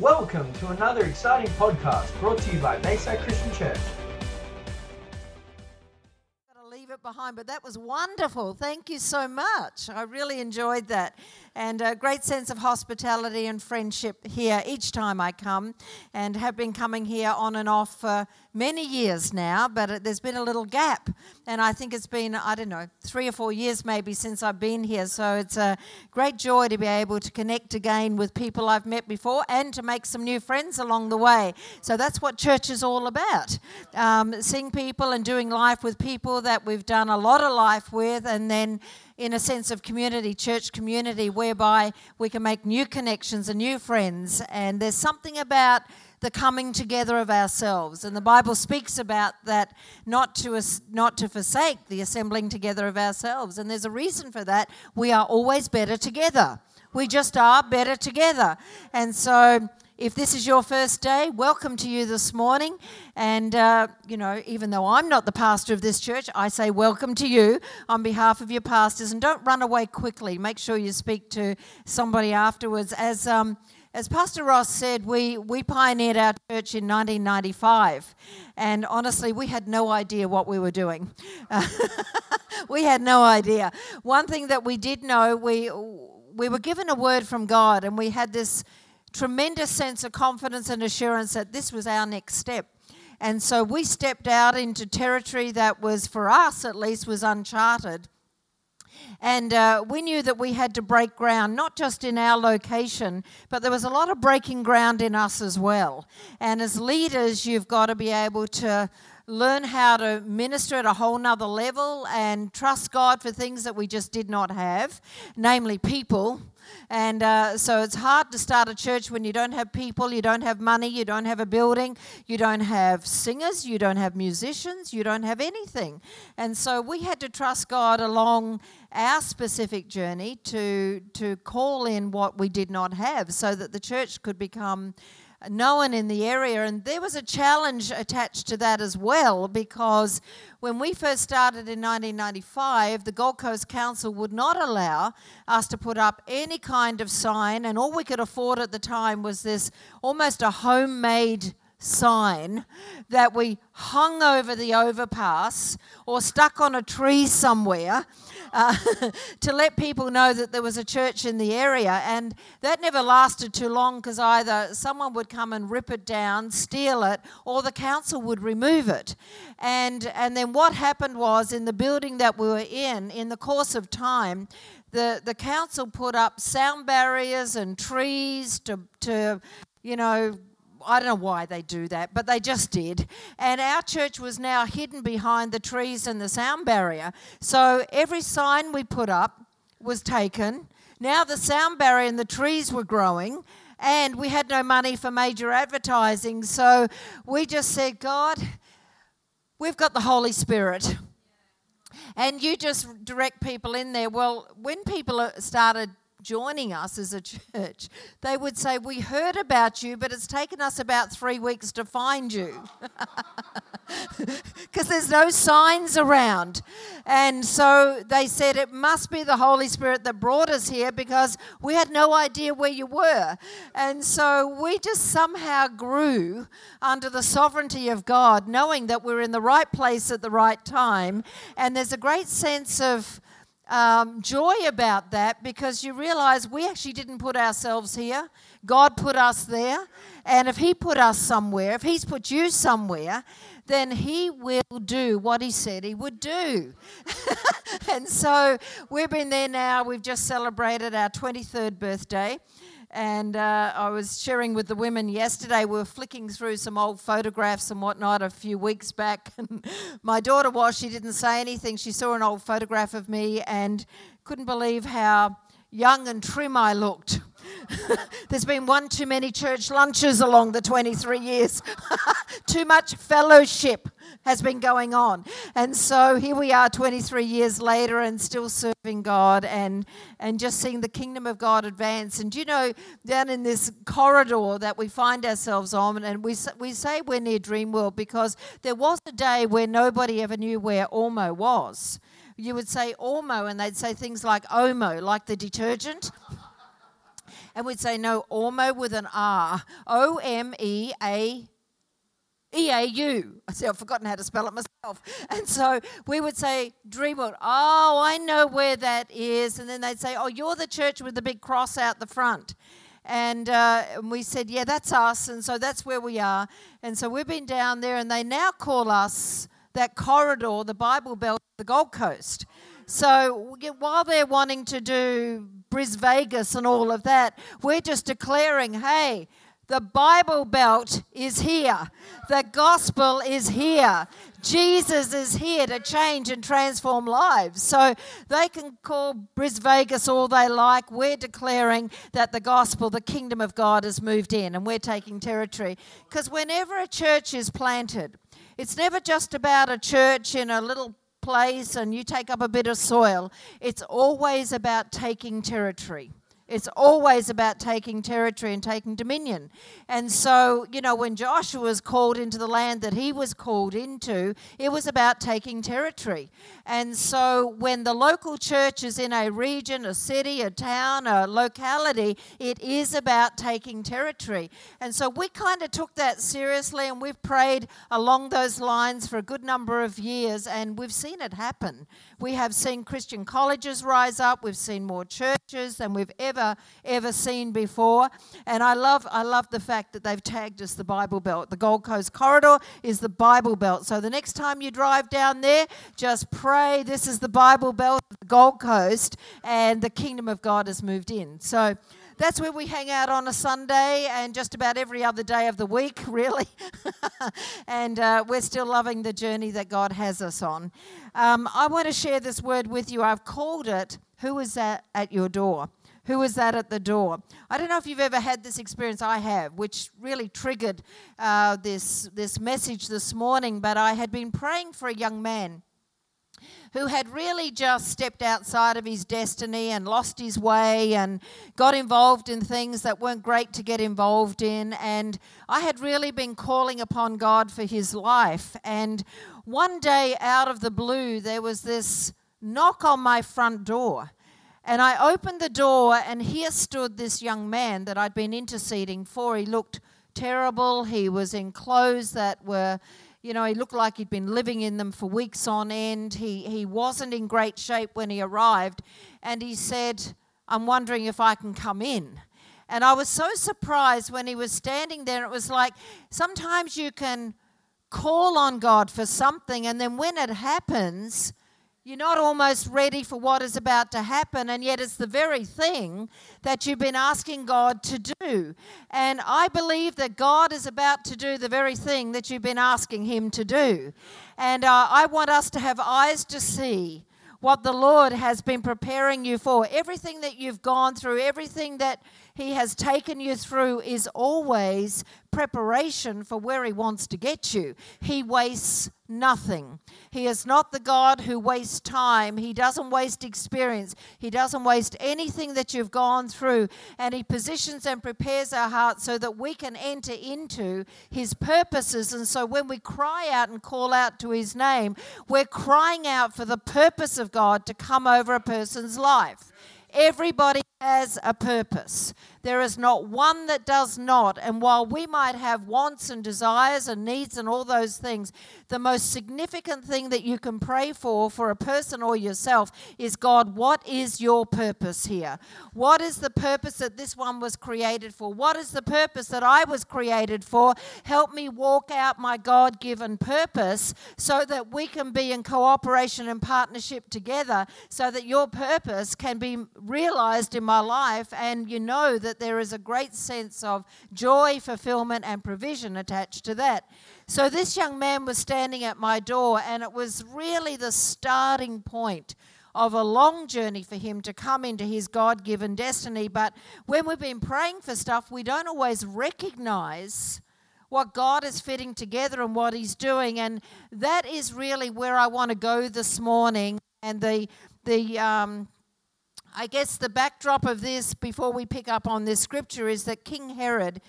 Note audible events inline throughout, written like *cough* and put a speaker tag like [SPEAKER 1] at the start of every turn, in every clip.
[SPEAKER 1] Welcome to another exciting podcast brought to you by Bayside Christian Church.
[SPEAKER 2] Behind, but that was wonderful. Thank you so much. I really enjoyed that and a great sense of hospitality and friendship here each time I come, and have been coming here on and off for many years now, but there's been a little gap, and I think it's been, I don't know, three or four years maybe since I've been here, so it's a great joy to be able to connect again with people I've met before and to make some new friends along the way. So that's what church is all about um, seeing people and doing life with people that we've done a lot of life with, and then in a sense of community, church community, whereby we can make new connections and new friends. And there's something about the coming together of ourselves. And the Bible speaks about that not to us, not to forsake the assembling together of ourselves. And there's a reason for that. We are always better together. We just are better together. And so if this is your first day, welcome to you this morning. And, uh, you know, even though I'm not the pastor of this church, I say welcome to you on behalf of your pastors. And don't run away quickly. Make sure you speak to somebody afterwards. As, um, as Pastor Ross said, we, we pioneered our church in 1995. And honestly, we had no idea what we were doing. *laughs* we had no idea. One thing that we did know, we, we were given a word from God, and we had this tremendous sense of confidence and assurance that this was our next step. And so we stepped out into territory that was, for us at least, was uncharted. And uh, we knew that we had to break ground, not just in our location, but there was a lot of breaking ground in us as well. And as leaders, you've got to be able to learn how to minister at a whole nother level and trust God for things that we just did not have, namely people. And uh, so it's hard to start a church when you don't have people, you don't have money, you don't have a building, you don't have singers, you don't have musicians, you don't have anything. And so we had to trust God along our specific journey to, to call in what we did not have so that the church could become known in the area. And there was a challenge attached to that as well because when we first started in 1995, the Gold Coast Council would not allow us to put up any kind of sign, and all we could afford at the time was this almost a homemade sign that we hung over the overpass or stuck on a tree somewhere uh, *laughs* to let people know that there was a church in the area. And that never lasted too long because either someone would come and rip it down, steal it, or the council would remove it. And, and then what happened was in the building that we were in, in the course of time, the, the council put up sound barriers and trees to, to you know, I don't know why they do that, but they just did. And our church was now hidden behind the trees and the sound barrier. So every sign we put up was taken. Now the sound barrier and the trees were growing, and we had no money for major advertising. So we just said, God, we've got the Holy Spirit. And you just direct people in there. Well, when people started joining us as a church, they would say, We heard about you, but it's taken us about three weeks to find you. *laughs* Because there's no signs around. And so they said, It must be the Holy Spirit that brought us here because we had no idea where you were. And so we just somehow grew under the sovereignty of God, knowing that we're in the right place at the right time. And there's a great sense of um, joy about that because you realize we actually didn't put ourselves here. God put us there. And if He put us somewhere, if He's put you somewhere, then He will do what He said He would do. *laughs* and so we've been there now. We've just celebrated our 23rd birthday. And uh, I was sharing with the women yesterday, we were flicking through some old photographs and whatnot a few weeks back. *laughs* And my daughter was, she didn't say anything. She saw an old photograph of me and couldn't believe how young and trim I looked. *laughs* There's been one too many church lunches along the 23 years. *laughs* too much fellowship has been going on. And so here we are 23 years later and still serving God and, and just seeing the kingdom of God advance. And you know, down in this corridor that we find ourselves on, and we, we say we're near Dream World because there was a day where nobody ever knew where Ormeau was. You would say Ormeau, and they'd say things like Omo, like the detergent. *laughs* And we'd say, no, Ormeau with an R. O M E A E A U. I see, I've forgotten how to spell it myself. And so we would say, Dreamworld, oh, I know where that is. And then they'd say, oh, you're the church with the big cross out the front. And, uh, and we said, yeah, that's us. And so that's where we are. And so we've been down there, and they now call us that corridor, the Bible Belt, the Gold Coast. So while they're wanting to do Bris Vegas and all of that, we're just declaring, hey, the Bible Belt is here. The gospel is here. Jesus is here to change and transform lives. So they can call Bris Vegas all they like. We're declaring that the gospel, the kingdom of God, has moved in and we're taking territory. Because whenever a church is planted, it's never just about a church in a little place and you take up a bit of soil. It's always about taking territory. It's always about taking territory and taking dominion. And so, you know, when Joshua was called into the land that he was called into, it was about taking territory. And so, when the local church is in a region, a city, a town, a locality, it is about taking territory. And so, we kind of took that seriously and we've prayed along those lines for a good number of years, and we've seen it happen. We have seen Christian colleges rise up, we've seen more churches than we've ever ever ever seen before. And I love I love the fact that they've tagged us the Bible Belt. The Gold Coast corridor is the Bible Belt. So the next time you drive down there, just pray this is the Bible Belt, the Gold Coast, and the kingdom of God has moved in. So that's where we hang out on a Sunday and just about every other day of the week, *laughs* really. and uh, we're still loving the journey that God has us on. Um, I want to share this word with you. I've called it, Who is that at your door? Who was that at the door? I don't know if you've ever had this experience. I have, which really triggered uh, this, this message this morning. But I had been praying for a young man who had really just stepped outside of his destiny and lost his way and got involved in things that weren't great to get involved in. And I had really been calling upon God for his life. And one day, out of the blue, there was this knock on my front door. And I opened the door, and here stood this young man that I'd been interceding for. He looked terrible. He was in clothes that were, you know, he looked like he'd been living in them for weeks on end. He, he wasn't in great shape when he arrived. And he said, I'm wondering if I can come in. And I was so surprised when he was standing there. It was like sometimes you can call on God for something, and then when it happens, you're not almost ready for what is about to happen, and yet it's the very thing that you've been asking God to do. And I believe that God is about to do the very thing that you've been asking Him to do. And uh, I want us to have eyes to see what the Lord has been preparing you for. Everything that you've gone through, everything that He has taken you through is always preparation for where He wants to get you. He wastes nothing. He is not the God who wastes time. He doesn't waste experience. He doesn't waste anything that you've gone through. And He positions and prepares our hearts so that we can enter into His purposes. And so when we cry out and call out to His name, we're crying out for the purpose of God to come over a person's life. Everybody has a purpose. There is not one that does not. And while we might have wants and desires and needs and all those things, the most significant thing that you can pray for for a person or yourself is God, what is your purpose here? What is the purpose that this one was created for? What is the purpose that I was created for? Help me walk out my God given purpose so that we can be in cooperation and partnership together so that your purpose can be realized in my life and you know that there is a great sense of joy, fulfillment, and provision attached to that. So this young man was standing at my door, and it was really the starting point of a long journey for him to come into his God given destiny. But when we've been praying for stuff, we don't always recognize what God is fitting together and what He's doing. And that is really where I want to go this morning. And the, the, um, I guess the backdrop of this before we pick up on this scripture is that King Herod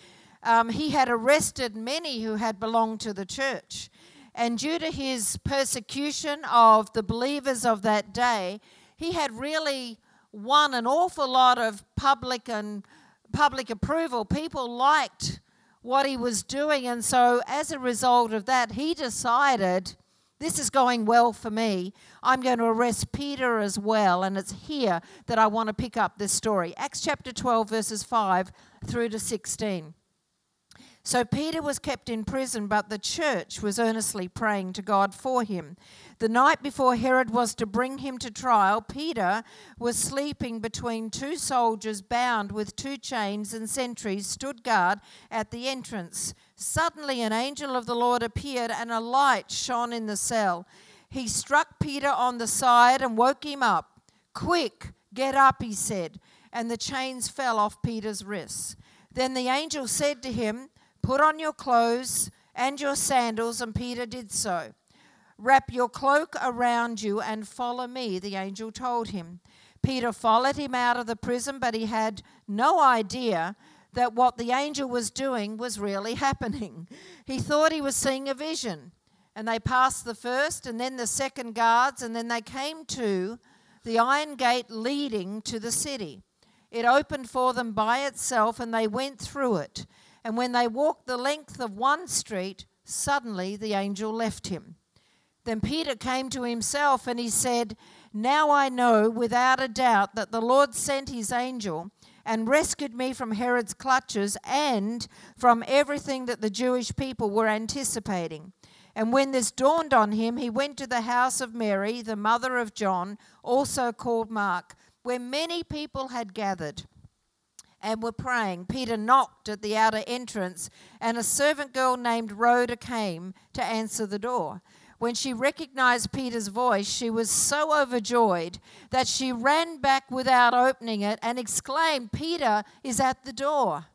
[SPEAKER 2] um, he had arrested many who had belonged to the church. And due to his persecution of the believers of that day, he had really won an awful lot of public and public approval. People liked what he was doing. And so, as a result of that, he decided this is going well for me. I'm going to arrest Peter as well. And it's here that I want to pick up this story. Acts chapter 12, verses 5 through to 16. So Peter was kept in prison, but the church was earnestly praying to God for him. The night before Herod was to bring him to trial, Peter was sleeping between two soldiers bound with two chains, and sentries stood guard at the entrance. Suddenly, an angel of the Lord appeared, and a light shone in the cell. He struck Peter on the side and woke him up. Quick, get up, he said, and the chains fell off Peter's wrists. Then the angel said to him, Put on your clothes and your sandals, and Peter did so. Wrap your cloak around you and follow me, the angel told him. Peter followed him out of the prison, but he had no idea that what the angel was doing was really happening. *laughs* He thought he was seeing a vision. And they passed the first and then the second guards, and then they came to the iron gate leading to the city. It opened for them by itself, and they went through it. And when they walked the length of one street, suddenly the angel left him. Then Peter came to himself and he said, Now I know without a doubt that the Lord sent his angel and rescued me from Herod's clutches and from everything that the Jewish people were anticipating. And when this dawned on him, he went to the house of Mary, the mother of John, also called Mark, where many people had gathered and were praying, Peter knocked at the outer entrance, and a servant girl named Rhoda came to answer the door. When she recognized Peter's voice, she was so overjoyed that she ran back without opening it and exclaimed, Peter is at the door.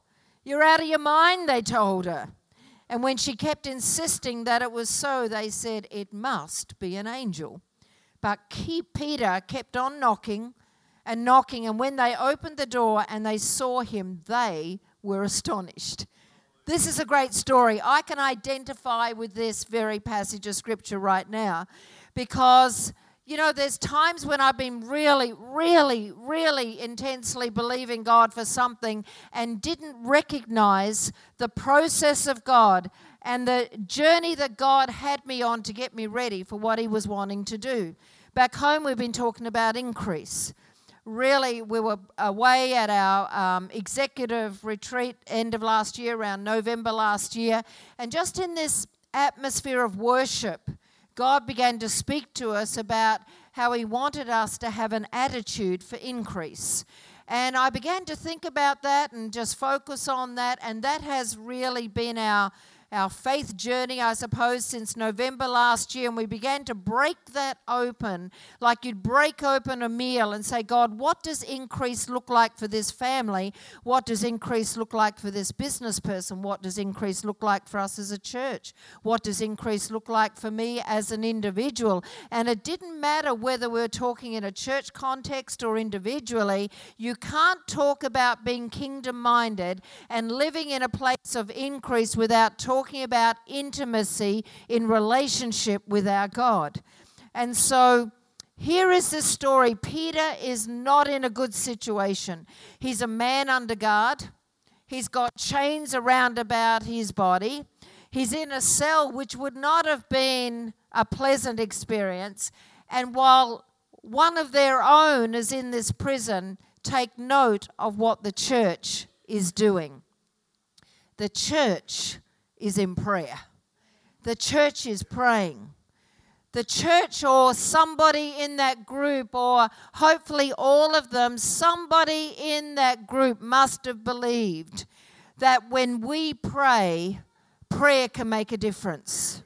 [SPEAKER 2] You're out of your mind, they told her. And when she kept insisting that it was so, they said, It must be an angel. But Peter kept on knocking and knocking. And when they opened the door and they saw him, they were astonished. This is a great story. I can identify with this very passage of scripture right now because, you know, there's times when I've been really, really, really intensely believing God for something and didn't recognize the process of God and the journey that God had me on to get me ready for what He was wanting to do. Back home, we've been talking about increase really, we were away at our um, executive retreat end of last year, around November last year, and just in this atmosphere of worship, God began to speak to us about how He wanted us to have an attitude for increase. And I began to think about that and just focus on that, and that has really been our our faith journey, I suppose, since November last year, and we began to break that open like you'd break open a meal and say, God, what does increase look like for this family? What does increase look like for this business person? What does increase look like for us as a church? What does increase look like for me as an individual? And it didn't matter whether we are talking in a church context or individually, you can't talk about being kingdom minded and living in a place of increase without talking talking about intimacy in relationship with our God. And so here is the story Peter is not in a good situation. He's a man under guard, he's got chains around about his body, he's in a cell which would not have been a pleasant experience. And while one of their own is in this prison, take note of what the church is doing. The church is in prayer. The church is praying. The church, or somebody in that group, or hopefully all of them, somebody in that group must have believed that when we pray, prayer can make a difference.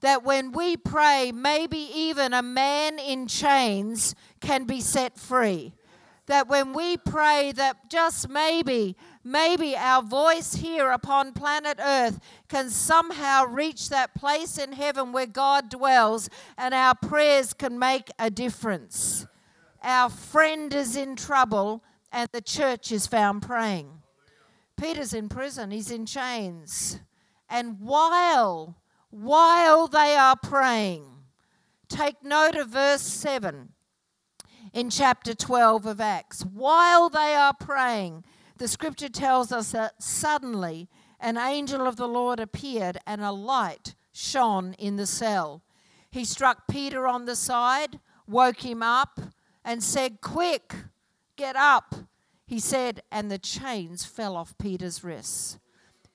[SPEAKER 2] That when we pray, maybe even a man in chains can be set free. That when we pray, that just maybe maybe our voice here upon planet Earth can somehow reach that place in heaven where God dwells and our prayers can make a difference. Our friend is in trouble and the church is found praying. Peter's in prison, he's in chains. And while while they are praying, take note of verse 7 in chapter 12 of Acts. While they are praying, the scripture tells us that suddenly an angel of the Lord appeared and a light shone in the cell. He struck Peter on the side, woke him up, and said, Quick, get up. He said, and the chains fell off Peter's wrists.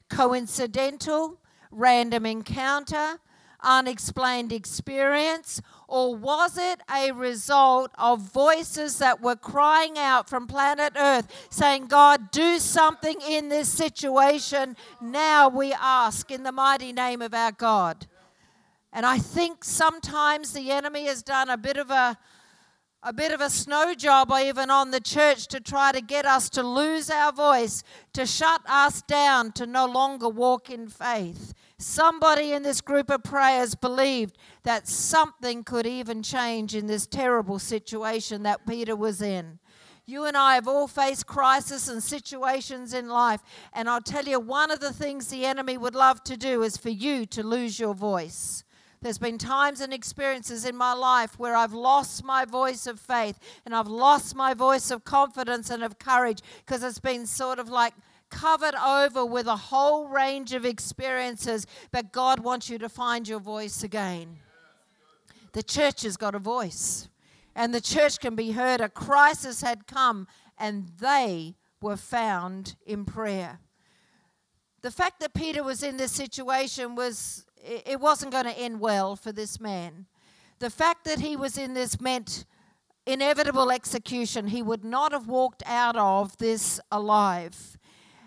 [SPEAKER 2] Coincidental, random encounter, unexplained experience, or was it a result of voices that were crying out from planet Earth saying, God, do something in this situation? Now we ask in the mighty name of our God. And I think sometimes the enemy has done a bit of a a bit of a snow job even on the church to try to get us to lose our voice, to shut us down, to no longer walk in faith. Somebody in this group of prayers believed that something could even change in this terrible situation that Peter was in. You and I have all faced crises and situations in life. And I'll tell you, one of the things the enemy would love to do is for you to lose your voice. There's been times and experiences in my life where I've lost my voice of faith and I've lost my voice of confidence and of courage because it's been sort of like covered over with a whole range of experiences. But God wants you to find your voice again. The church has got a voice, and the church can be heard. A crisis had come, and they were found in prayer. The fact that Peter was in this situation was it wasn't going to end well for this man. The fact that he was in this meant inevitable execution. He would not have walked out of this alive.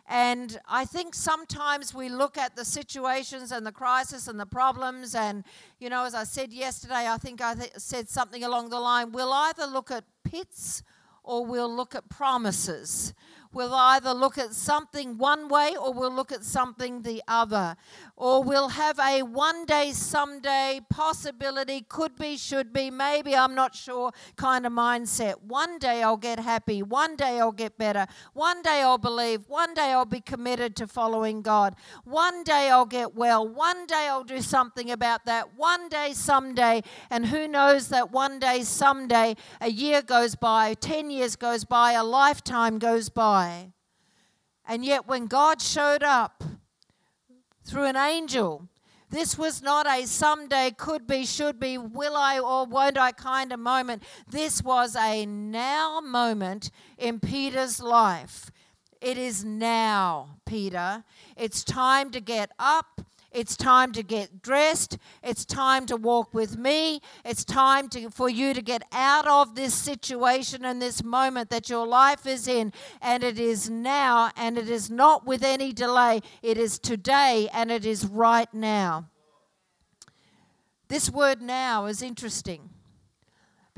[SPEAKER 2] And I think sometimes we look at the situations and the crisis and the problems, and, you know, as I said yesterday, I think I th- said something along the line we'll either look at pits or we'll look at promises. We'll either look at something one way or we'll look at something the other. Or we'll have a one day, someday possibility, could be, should be, maybe, I'm not sure kind of mindset. One day I'll get happy. One day I'll get better. One day I'll believe. One day I'll be committed to following God. One day I'll get well. One day I'll do something about that. One day, someday. And who knows that one day, someday, a year goes by, 10 years goes by, a lifetime goes by. And yet, when God showed up through an angel, this was not a someday, could be, should be, will I or won't I kind of moment. This was a now moment in Peter's life. It is now, Peter. It's time to get up. It's time to get dressed. It's time to walk with me. It's time to, for you to get out of this situation and this moment that your life is in. And it is now, and it is not with any delay. It is today, and it is right now. This word now is interesting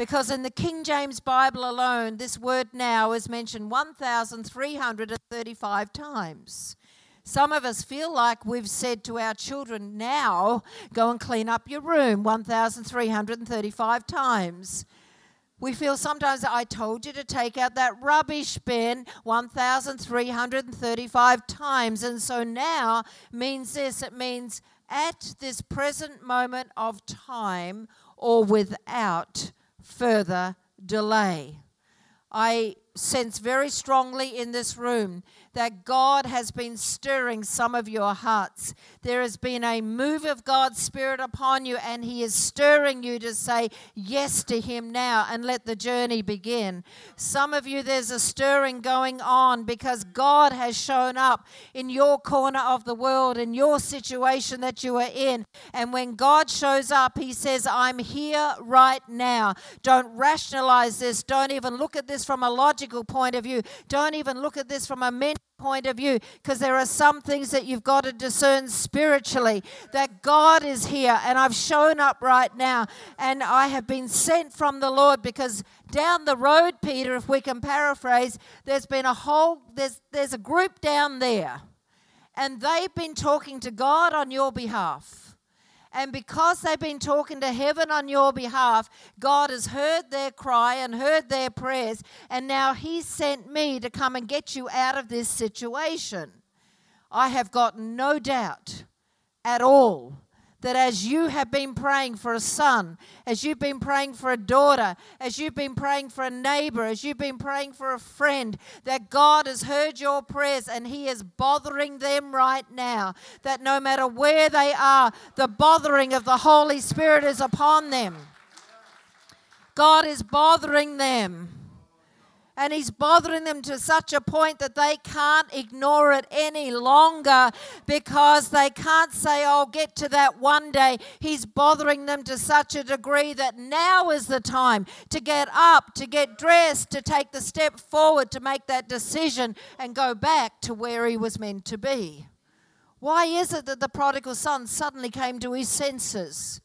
[SPEAKER 2] because in the King James Bible alone, this word now is mentioned 1,335 times. Some of us feel like we've said to our children, now go and clean up your room 1,335 times. We feel sometimes I told you to take out that rubbish bin 1,335 times. And so now means this it means at this present moment of time or without further delay. I sense very strongly in this room that God has been stirring some of your hearts. There has been a move of God's Spirit upon you, and He is stirring you to say yes to Him now and let the journey begin. Some of you, there's a stirring going on because God has shown up in your corner of the world, in your situation that you are in. And when God shows up, He says, I'm here right now. Don't rationalize this. Don't even look at this from a logical point of view. Don't even look at this from a mental point of view because there are some things that you've got to discern spiritually that God is here and I've shown up right now and I have been sent from the Lord because down the road Peter if we can paraphrase there's been a whole there's there's a group down there and they've been talking to God on your behalf and because they've been talking to heaven on your behalf, God has heard their cry and heard their prayers. And now He sent me to come and get you out of this situation. I have got no doubt at all that as you have been praying for a son, as you've been praying for a daughter, as you've been praying for a neighbor, as you've been praying for a friend, that God has heard your prayers and He is bothering them right now. That no matter where they are, the bothering of the Holy Spirit is upon them. God is bothering them and he's bothering them to such a point that they can't ignore it any longer because they can't say, I'll get to that one day. He's bothering them to such a degree that now is the time to get up, to get dressed, to take the step forward, to make that decision and go back to where he was meant to be. Why is it that the prodigal son suddenly came to his senses?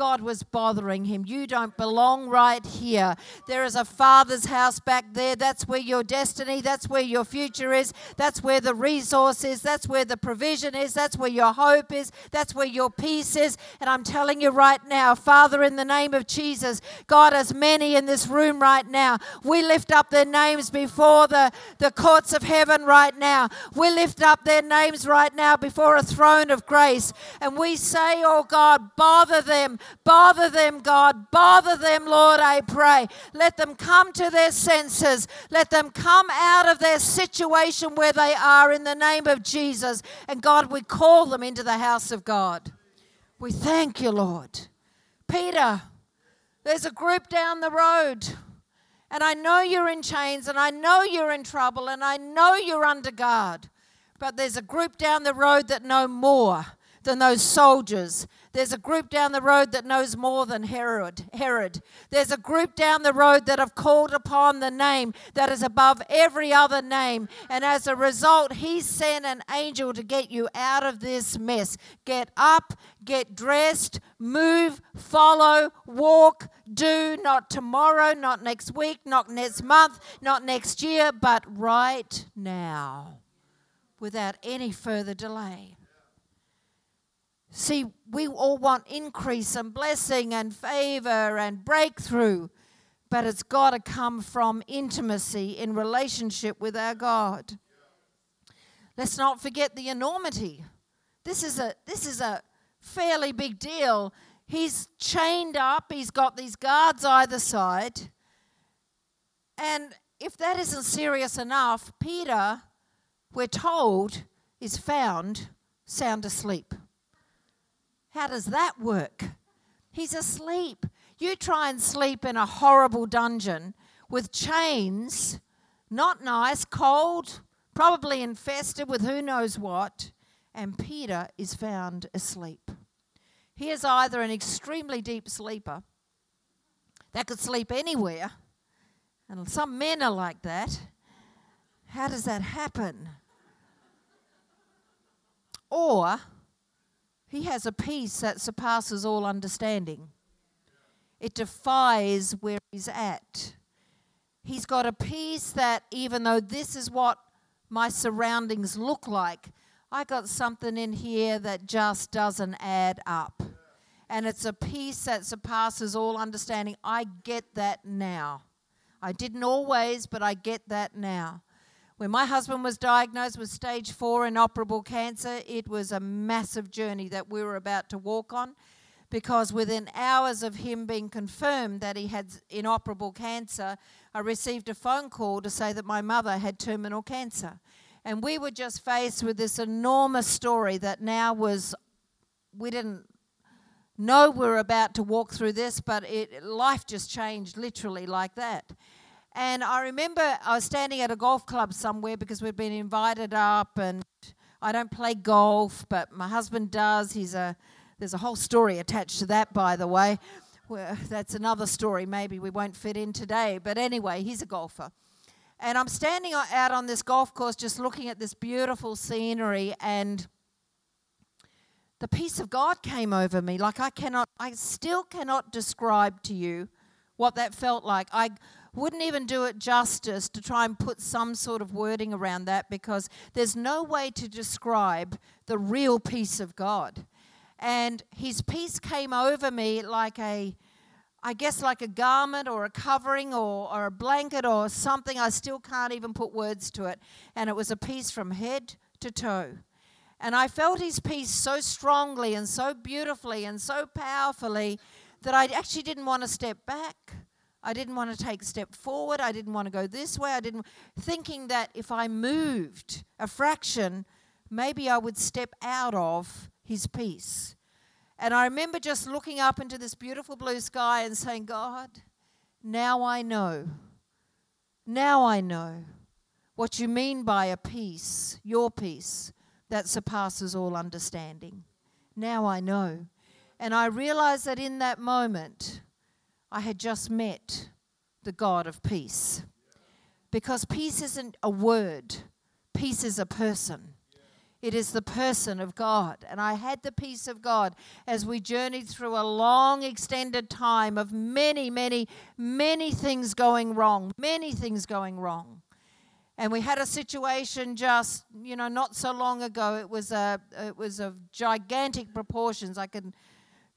[SPEAKER 2] God was bothering him. You don't belong right here. There is a father's house back there. That's where your destiny, that's where your future is, that's where the resource is, that's where the provision is, that's where your hope is, that's where your peace is. And I'm telling you right now, Father, in the name of Jesus, God, as many in this room right now, we lift up their names before the, the courts of heaven right now. We lift up their names right now before a throne of grace. And we say, oh God, bother them Bother them, God. Bother them, Lord, I pray. Let them come to their senses. Let them come out of their situation where they are in the name of Jesus. And God, we call them into the house of God. We thank you, Lord. Peter, there's a group down the road. And I know you're in chains, and I know you're in trouble, and I know you're under guard. But there's a group down the road that know more than those soldiers there's a group down the road that knows more than Herod. Herod. There's a group down the road that have called upon the name that is above every other name. And as a result, he sent an angel to get you out of this mess. Get up, get dressed, move, follow, walk, do, not tomorrow, not next week, not next month, not next year, but right now, without any further delay. See, we all want increase and blessing and favor and breakthrough, but it's got to come from intimacy in relationship with our God. Let's not forget the enormity. This is a this is a fairly big deal. He's chained up, he's got these guards either side. And if that isn't serious enough, Peter, we're told, is found sound asleep. How does that work? He's asleep. You try and sleep in a horrible dungeon with chains, not nice, cold, probably infested with who knows what, and Peter is found asleep. He is either an extremely deep sleeper that could sleep anywhere, and some men are like that. How does that happen? Or he has a peace that surpasses all understanding. It defies where he's at. He's got a peace that, even though this is what my surroundings look like, I got something in here that just doesn't add up. And it's a peace that surpasses all understanding. I get that now. I didn't always, but I get that now. When my husband was diagnosed with stage four inoperable cancer, it was a massive journey that we were about to walk on because within hours of him being confirmed that he had inoperable cancer, I received a phone call to say that my mother had terminal cancer. And we were just faced with this enormous story that now was, we didn't know we were about to walk through this, but it, life just changed literally like that. And I remember I was standing at a golf club somewhere because we'd been invited up, and I don't play golf, but my husband does. He's a there's a whole story attached to that, by the way. Well, that's another story. Maybe we won't fit in today, but anyway, he's a golfer. And I'm standing out on this golf course, just looking at this beautiful scenery, and the peace of God came over me. Like I cannot, I still cannot describe to you what that felt like. I wouldn't even do it justice to try and put some sort of wording around that because there's no way to describe the real peace of God. And his peace came over me like a, I guess, like a garment or a covering or, or a blanket or something. I still can't even put words to it. And it was a peace from head to toe. And I felt his peace so strongly and so beautifully and so powerfully that I actually didn't want to step back. I didn't want to take a step forward. I didn't want to go this way. I didn't thinking that if I moved a fraction, maybe I would step out of his peace. And I remember just looking up into this beautiful blue sky and saying, God, now I know. Now I know what you mean by a peace, your peace, that surpasses all understanding. Now I know. And I realized that in that moment, I had just met the God of peace. Because peace isn't a word, peace is a person. It is the person of God. And I had the peace of God as we journeyed through a long, extended time of many, many, many things going wrong, many things going wrong. And we had a situation just, you know, not so long ago. It was a, it was of gigantic proportions. I can,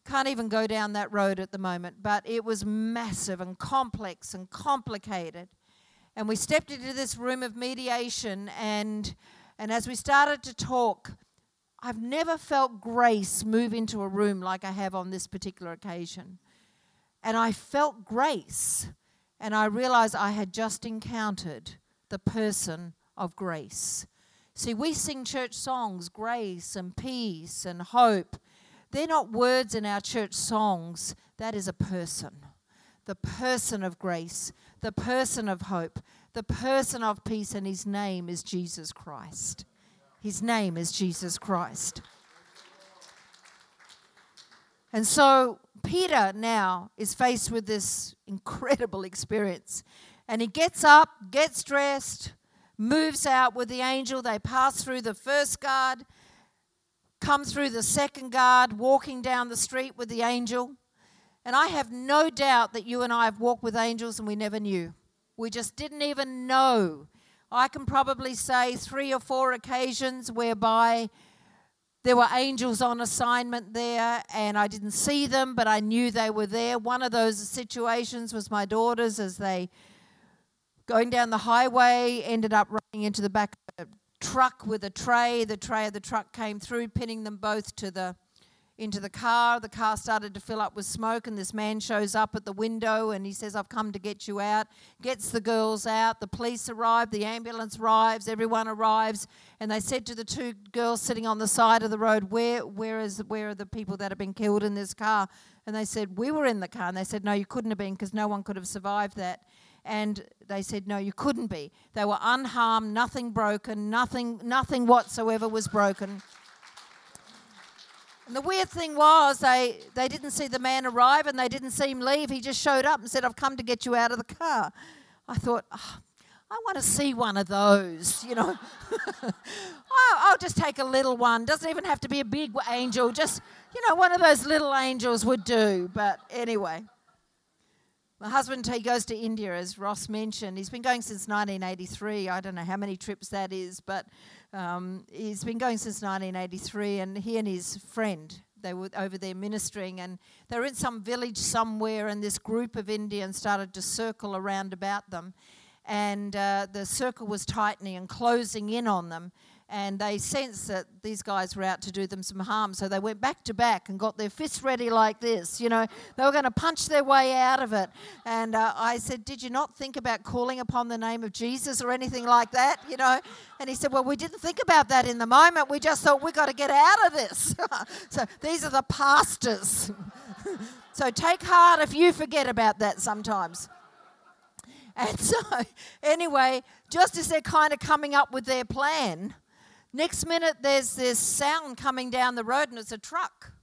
[SPEAKER 2] can't even go down that road at the moment, but it was massive and complex and complicated. And we stepped into this room of mediation and and as we started to talk, I've never felt grace move into a room like I have on this particular occasion. And I felt grace, and I realized I had just encountered the person of grace. See, we sing church songs, grace and peace and hope. They're not words in our church songs, that is a person. The person of grace, the person of hope, the person of peace, and his name is Jesus Christ. His name is Jesus Christ. And so Peter now is faced with this incredible experience. And he gets up, gets dressed, moves out with the angel. They pass through the first guard, come through the second guard, walking down the street with the angel. And I have no doubt that you and I have walked with angels and we never knew. We just didn't even know. I can probably say three or four occasions whereby there were angels on assignment there and I didn't see them, but I knew they were there. One of those situations was my daughters as they going down the highway ended up running into the back of truck with a tray. The tray of the truck came through, pinning them both to the into the car. The car started to fill up with smoke, and this man shows up at the window and he says, I've come to get you out. Gets the girls out. The police arrive, the ambulance arrives, everyone arrives. And they said to the two girls sitting on the side of the road, Where, where, is, where are the people that have been killed in this car? And they said, We were in the car. And they said, No, you couldn't have been because no one could have survived that. And they said, No, you couldn't be. They were unharmed, nothing broken, nothing, nothing whatsoever was broken. And the weird thing was, they, they didn't see the man arrive and they didn't see him leave. He just showed up and said, I've come to get you out of the car. I thought, oh, I want to see one of those, *laughs* you know. *laughs* Oh, I'll just take a little one. Doesn't even have to be a big angel. Just, you know, one of those little angels would do. But anyway, my husband, he goes to India, as Ross mentioned. He's been going since 1983. I don't know how many trips that is, but um, he's been going since 1983, and he and his friend they were over there ministering, and they were in some village somewhere, and this group of Indians started to circle around about them, and uh, the circle was tightening and closing in on them and they sensed that these guys were out to do them some harm. So they went back to back and got their fists ready like this. You know, they were going to punch their way out of it. And uh, I said, Did you not think about calling upon the name of Jesus or anything like that? You know, and he said, Well, we didn't think about that in the moment. We just thought we've got to get out of this. *laughs* so these are the pastors. *laughs* so take heart if you forget about that sometimes. And *laughs* so, anyway, just as they're kind of coming up with their plan, Next minute, there's this sound coming down the road, and it's a truck.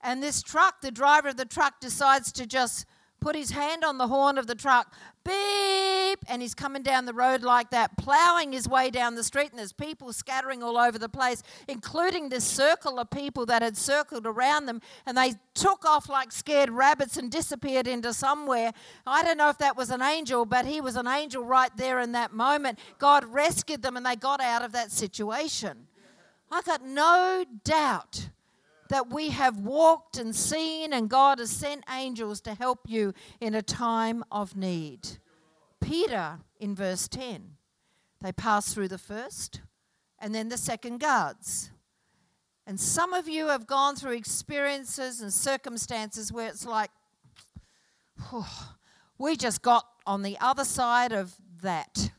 [SPEAKER 2] And this truck, the driver of the truck decides to just put his hand on the horn of the truck, beep, and he's coming down the road like that, plowing his way down the street, and there's people scattering all over the place, including this circle of people that had circled around them, and they took off like scared rabbits and disappeared into somewhere. I don't know if that was an angel, but he was an angel right there in that moment. God rescued them, and they got out of that situation. I got no doubt that we have walked and seen, and God has sent angels to help you in a time of need. Peter, in verse 10, they pass through the first and then the second guards. And some of you have gone through experiences and circumstances where it's like, we just got on the other side of that,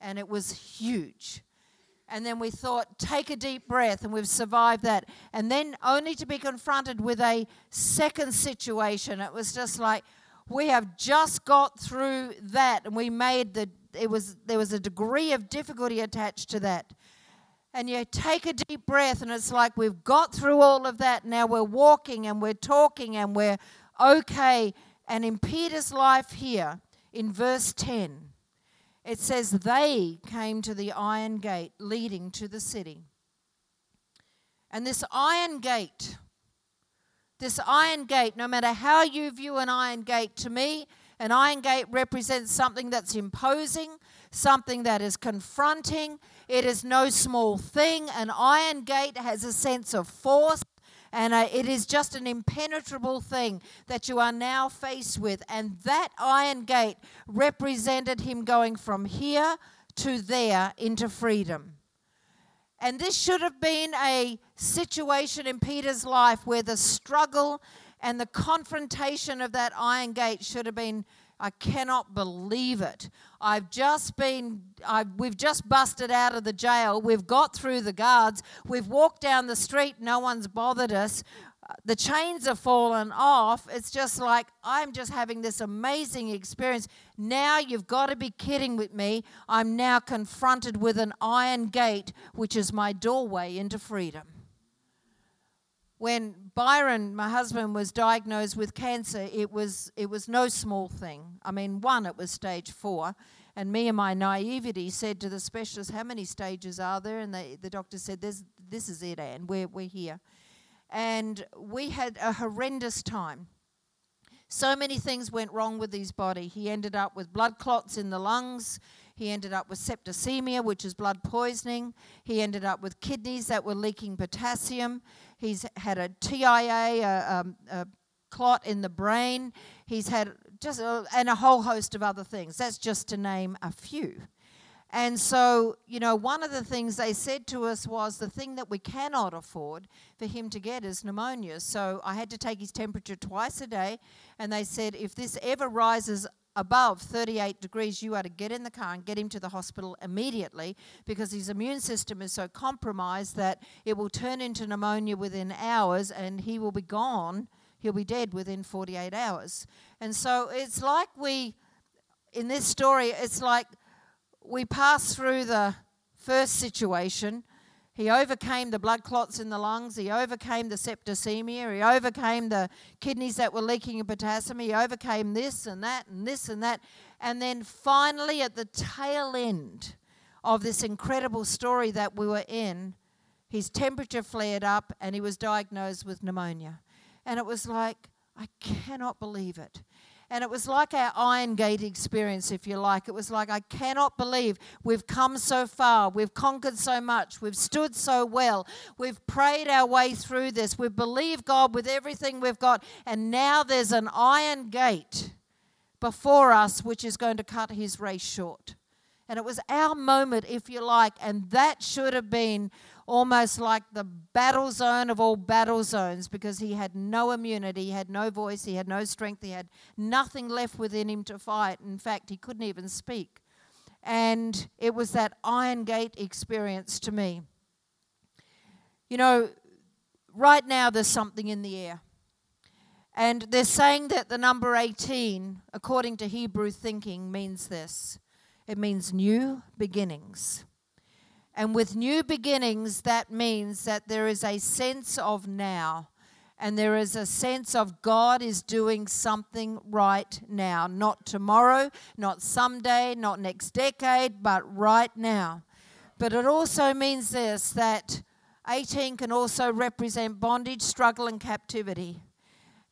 [SPEAKER 2] and it was huge. And then we thought, take a deep breath, and we've survived that. And then only to be confronted with a second situation. It was just like, we have just got through that, and we made the, it was, there was a degree of difficulty attached to that. And you take a deep breath, and it's like we've got through all of that. Now we're walking and we're talking and we're okay. And in Peter's life here, in verse 10, it says, They came to the iron gate leading to the city. And this iron gate, this iron gate, no matter how you view an iron gate, to me, an iron gate represents something that's imposing, something that is confronting. It is no small thing. An iron gate has a sense of force, and uh, it is just an impenetrable thing that you are now faced with. And that iron gate represented him going from here to there into freedom. And this should have been a situation in Peter's life where the struggle and the confrontation of that iron gate should have been I cannot believe it. I've just been, I've, we've just busted out of the jail. We've got through the guards. We've walked down the street. No one's bothered us. Uh, the chains have fallen off. It's just like, I'm just having this amazing experience. Now you've got to be kidding with me. I'm now confronted with an iron gate, which is my doorway into freedom when Byron, my husband, was diagnosed with cancer, it was, it was no small thing. I mean, one, it was stage four. And me and my naivety said to the specialist, How many stages are there? And they, the doctor said, This is it, Anne. We're, we're here. And we had a horrendous time. So many things went wrong with his body. He ended up with blood clots in the lungs. He ended up with septicemia, which is blood poisoning. He ended up with kidneys that were leaking potassium. He's had a TIA, a, um, a clot in the brain. He's had just a, and a whole host of other things. That's just to name a few. And so, you know, one of the things they said to us was the thing that we cannot afford for him to get is pneumonia. So I had to take his temperature twice a day. And they said, if this ever rises above 38 degrees, you are to get in the car and get him to the hospital immediately because his immune system is so compromised that it will turn into pneumonia within hours and he will be gone. He'll be dead within 48 hours. And so it's like we, in this story, it's like we pass through the first situation he overcame the blood clots in the lungs. He overcame the septicemia. He overcame the kidneys that were leaking in potassium. He overcame this and that and this and that. And then finally, at the tail end of this incredible story that we were in, his temperature flared up and he was diagnosed with pneumonia. And it was like, I cannot believe it. And it was like our Iron Gate experience, if you like. It was like, I cannot believe we've come so far. We've conquered so much. We've stood so well. We've prayed our way through this. We've believed God with everything we've got. And now there's an iron gate before us which is going to cut his race short. And it was our moment, if you like. And that should have been almost like the battle zone of all battle zones because he had no immunity, he had no voice, he had no strength, he had nothing left within him to fight. In fact, he couldn't even speak. And it was that Iron Gate experience to me. You know, right now there's something in the air. And they're saying that the number 18, according to Hebrew thinking, means this it means new beginnings. And with new beginnings, that means that there is a sense of now. And there is a sense of God is doing something right now. Not tomorrow, not someday, not next decade, but right now. But it also means this that 18 can also represent bondage, struggle, and captivity.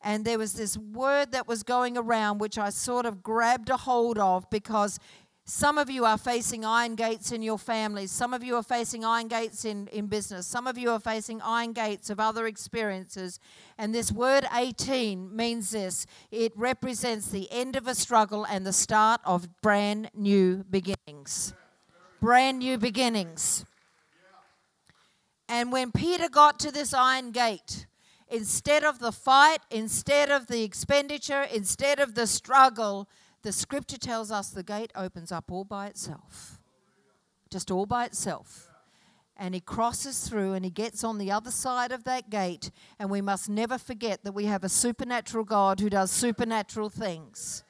[SPEAKER 2] And there was this word that was going around which I sort of grabbed a hold of because some of you are facing iron gates in your families. Some of you are facing iron gates in, in business. Some of you are facing iron gates of other experiences. And this word 18 means this it represents the end of a struggle and the start of brand new beginnings. Brand new beginnings. And when Peter got to this iron gate, instead of the fight, instead of the expenditure, instead of the struggle, the scripture tells us the gate opens up all by itself. Just all by itself. And he crosses through and he gets on the other side of that gate. And we must never forget that we have a supernatural God who does supernatural things.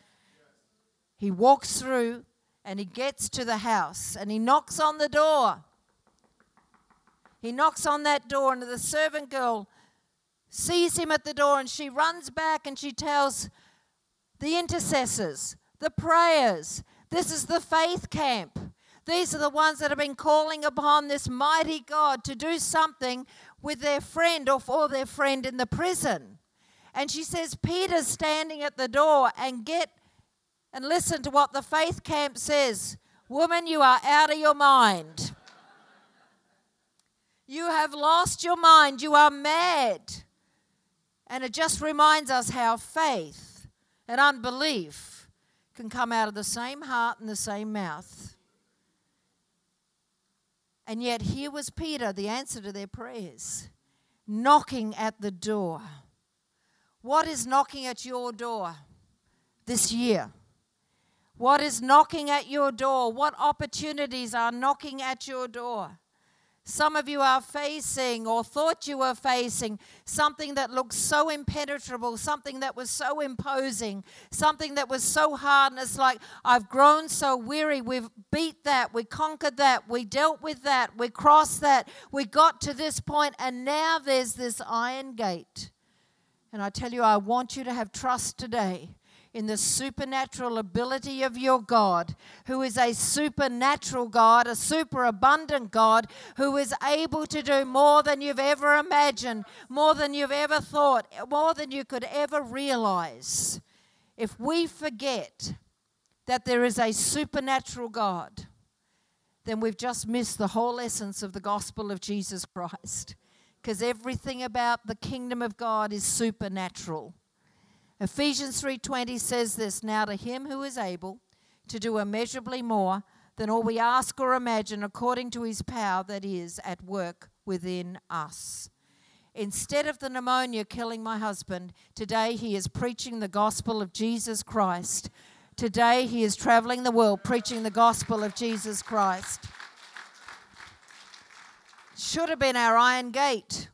[SPEAKER 2] He walks through and he gets to the house and he knocks on the door. He knocks on that door, and the servant girl sees him at the door and she runs back and she tells the intercessors, the prayers, this is the faith camp. These are the ones that have been calling upon this mighty God to do something with their friend or for their friend in the prison. And she says, Peter's standing at the door and get and listen to what the faith camp says. Woman, you are out of your mind. You have lost your mind. You are mad. And it just reminds us how faith and unbelief can come out of the same heart and the same mouth. And yet, here was Peter, the answer to their prayers, knocking at the door. What is knocking at your door this year? What is knocking at your door? What opportunities are knocking at your door? Some of you are facing or thought you were facing something that looks so impenetrable, something that was so imposing, something that was so hard. And it's like, I've grown so weary. We've beat that. We conquered that. We dealt with that. We crossed that. We got to this point, and now there's this iron gate. And I tell you, I want you to have trust today in the supernatural ability of your God, who is a supernatural God, a super abundant God, who is able to do more than you've ever imagined, more than you've ever thought, more than you could ever realize. If we forget that there is a supernatural God, then we've just missed the whole essence of the gospel of Jesus Christ. Because everything about the kingdom of God is supernatural. Ephesians 3:20 says this, now to him who is able to do immeasurably more than all we ask or imagine according to his power that is at work within us. Instead of the pneumonia killing my husband, today he is preaching the gospel of Jesus Christ. Today he is traveling the world preaching the gospel of Jesus Christ. Should have been our iron gate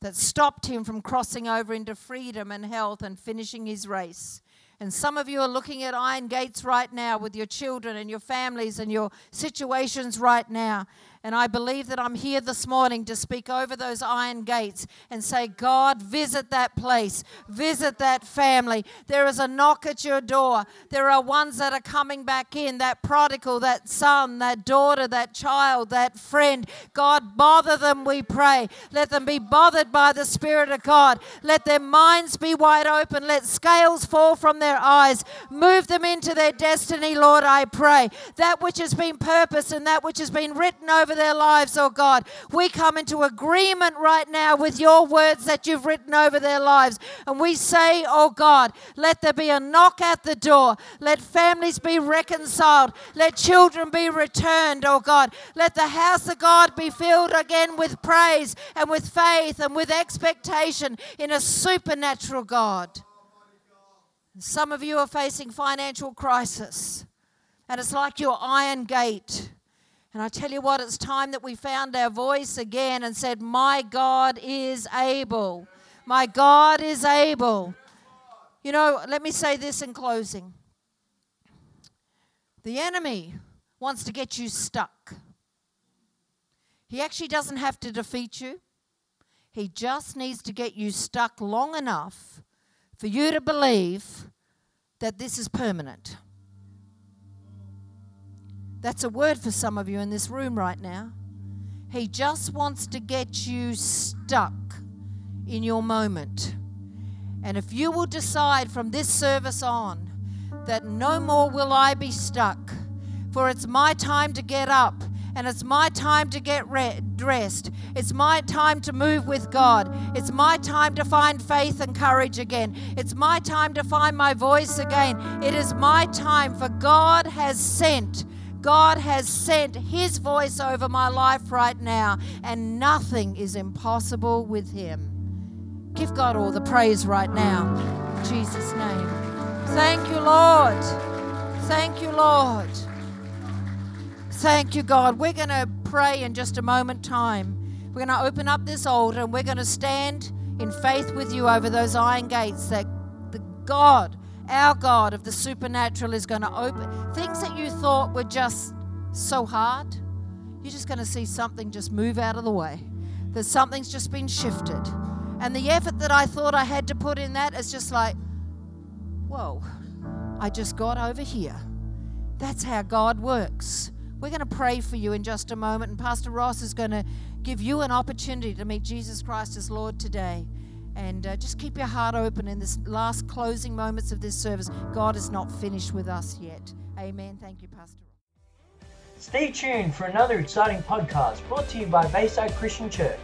[SPEAKER 2] that stopped him from crossing over into freedom and health and finishing his race. And some of you are looking at iron gates right now with your children and your families and your situations right now. And I believe that I'm here this morning to speak over those iron gates and say, God, visit that place, visit that family. There is a knock at your door. There are ones that are coming back in that prodigal, that son, that daughter, that child, that friend. God, bother them, we pray. Let them be bothered by the Spirit of God. Let their minds be wide open. Let scales fall from their eyes. Move them into their destiny, Lord, I pray. That which has been purposed and that which has been written over over their lives, oh God. We come into agreement right now with your words that you've written over their lives. And we say, oh God, let there be a knock at the door. Let families be reconciled. Let children be returned, oh God. Let the house of God be filled again with praise and with faith and with expectation in a supernatural God. Some of you are facing financial crisis, and it's like your iron gate. And I tell you what, it's time that we found our voice again and said, My God is able. My God is able. You know, let me say this in closing the enemy wants to get you stuck. He actually doesn't have to defeat you, he just needs to get you stuck long enough for you to believe that this is permanent. That's a word for some of you in this room right now. He just wants to get you stuck in your moment. And if you will decide from this service on that no more will I be stuck, for it's my time to get up and it's my time to get re- dressed. It's my time to move with God. It's my time to find faith and courage again. It's my time to find my voice again. It is my time, for God has sent God has sent His voice over my life right now, and nothing is impossible with Him. Give God all the praise right now. In Jesus' name. Thank you, Lord. Thank you, Lord. Thank you, God. We're going to pray in just a moment time. We're going to open up this altar and we're going to stand in faith with you over those iron gates that the God, our God of the supernatural, is going to open. Things that you thought were just so hard, you're just going to see something just move out of the way. That something's just been shifted. And the effort that I thought I had to put in that is just like, whoa, I just got over here. That's how God works. We're going to pray for you in just a moment, and Pastor Ross is going to give you an opportunity to meet Jesus Christ as Lord today. And uh, just keep your heart open in this last closing moments of this service. God is not finished with us yet. Amen. Thank you, Pastor.
[SPEAKER 1] Stay tuned for another exciting podcast brought to you by Bayside Christian Church.